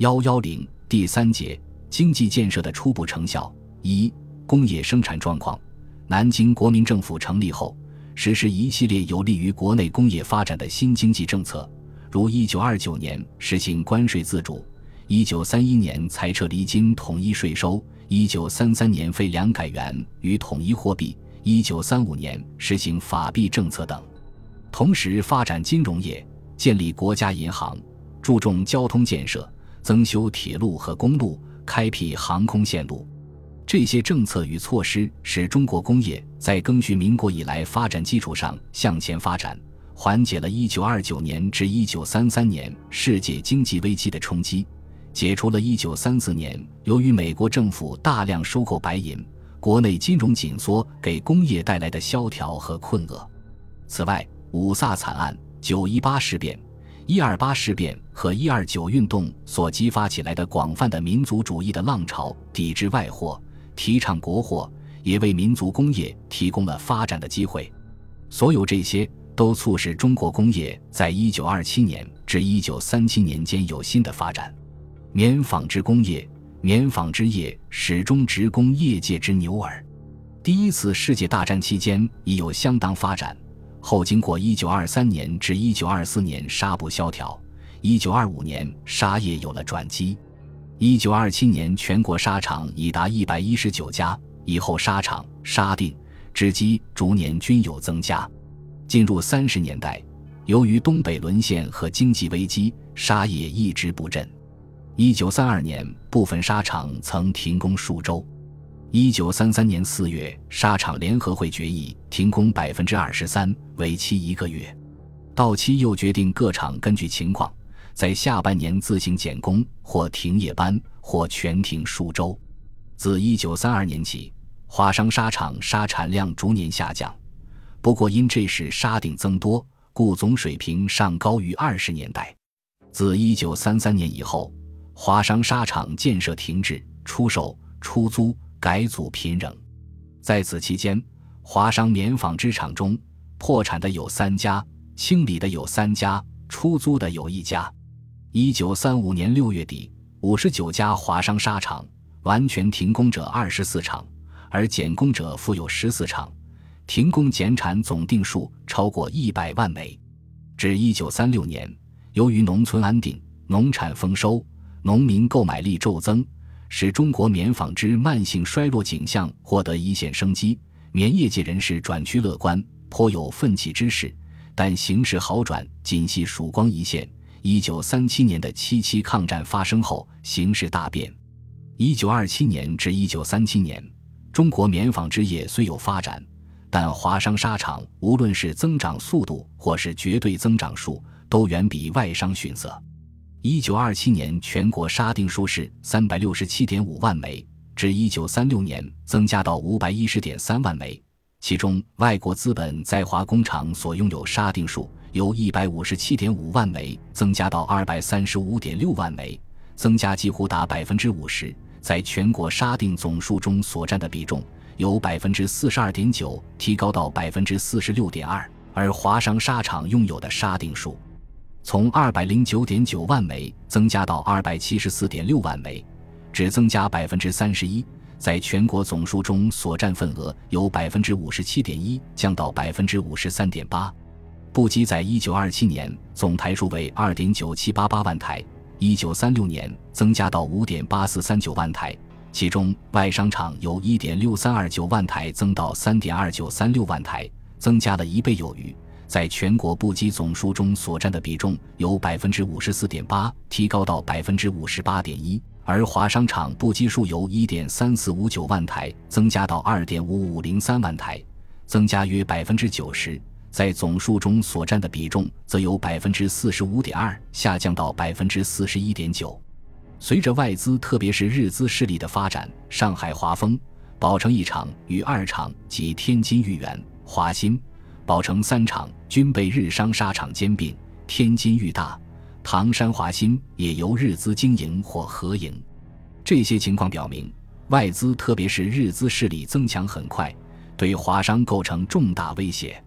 幺幺零第三节经济建设的初步成效一工业生产状况。南京国民政府成立后，实施一系列有利于国内工业发展的新经济政策，如一九二九年实行关税自主，一九三一年裁撤离京统一税收，一九三三年废两改元与统一货币，一九三五年实行法币政策等。同时发展金融业，建立国家银行，注重交通建设。增修铁路和公路，开辟航空线路，这些政策与措施使中国工业在更续民国以来发展基础上向前发展，缓解了1929年至1933年世界经济危机的冲击，解除了1934年由于美国政府大量收购白银、国内金融紧缩给工业带来的萧条和困厄。此外，五卅惨案、九一八事变。一二八事变和一二九运动所激发起来的广泛的民族主义的浪潮，抵制外货，提倡国货，也为民族工业提供了发展的机会。所有这些都促使中国工业在一九二七年至一九三七年间有新的发展。棉纺织工业，棉纺织业始终直工业界之牛耳。第一次世界大战期间已有相当发展。后经过1923年至1924年纱布萧条，1925年纱业有了转机，1927年全国纱厂已达119家，以后纱厂、纱锭、织机逐年均有增加。进入30年代，由于东北沦陷和经济危机，纱业一直不振。1932年，部分纱厂曾停工数周。一九三三年四月，纱厂联合会决议停工百分之二十三，为期一个月。到期又决定各厂根据情况，在下半年自行减工，或停夜班，或全停数周。自一九三二年起，华商纱厂纱产量逐年下降，不过因这时纱锭增多，故总水平尚高于二十年代。自一九三三年以后，华商纱厂建设停滞，出售、出租。改组频仍，在此期间，华商棉纺织厂中破产的有三家，清理的有三家，出租的有一家。一九三五年六月底，五十九家华商纱厂完全停工者二十四厂，而减工者复有十四厂，停工减产总定数超过一百万枚。至一九三六年，由于农村安定，农产丰收，农民购买力骤增。使中国棉纺织慢性衰落景象获得一线生机，棉业界人士转趋乐观，颇有奋起之势。但形势好转仅系曙光一线。一九三七年的七七抗战发生后，形势大变。一九二七年至一九三七年，中国棉纺织业虽有发展，但华商纱厂无论是增长速度或是绝对增长数，都远比外商逊色。一九二七年，全国纱锭数是三百六十七点五万枚，至一九三六年增加到五百一十点三万枚。其中，外国资本在华工厂所拥有纱锭数由一百五十七点五万枚增加到二百三十五点六万枚，增加几乎达百分之五十。在全国纱锭总数中所占的比重由百分之四十二点九提高到百分之四十六点二，而华商沙厂拥有的纱锭数。从二百零九点九万枚增加到二百七十四点六万枚，只增加百分之三十一，在全国总数中所占份额由百分之五十七点一降到百分之五十三点八。布机在一九二七年总台数为二点九七八八万台，一九三六年增加到五点八四三九万台，其中外商厂由一点六三二九万台增到三点二九三六万台，增加了一倍有余。在全国布机总数中所占的比重由百分之五十四点八提高到百分之五十八点一，而华商厂布机数由一点三四五九万台增加到二点五五零三万台，增加约百分之九十。在总数中所占的比重则由百分之四十五点二下降到百分之四十一点九。随着外资特别是日资势力的发展，上海华丰、宝成一厂与二厂及天津豫园、华新。宝成三厂均被日商沙场兼并，天津裕大、唐山华新也由日资经营或合营。这些情况表明，外资特别是日资势力增强很快，对华商构成重大威胁。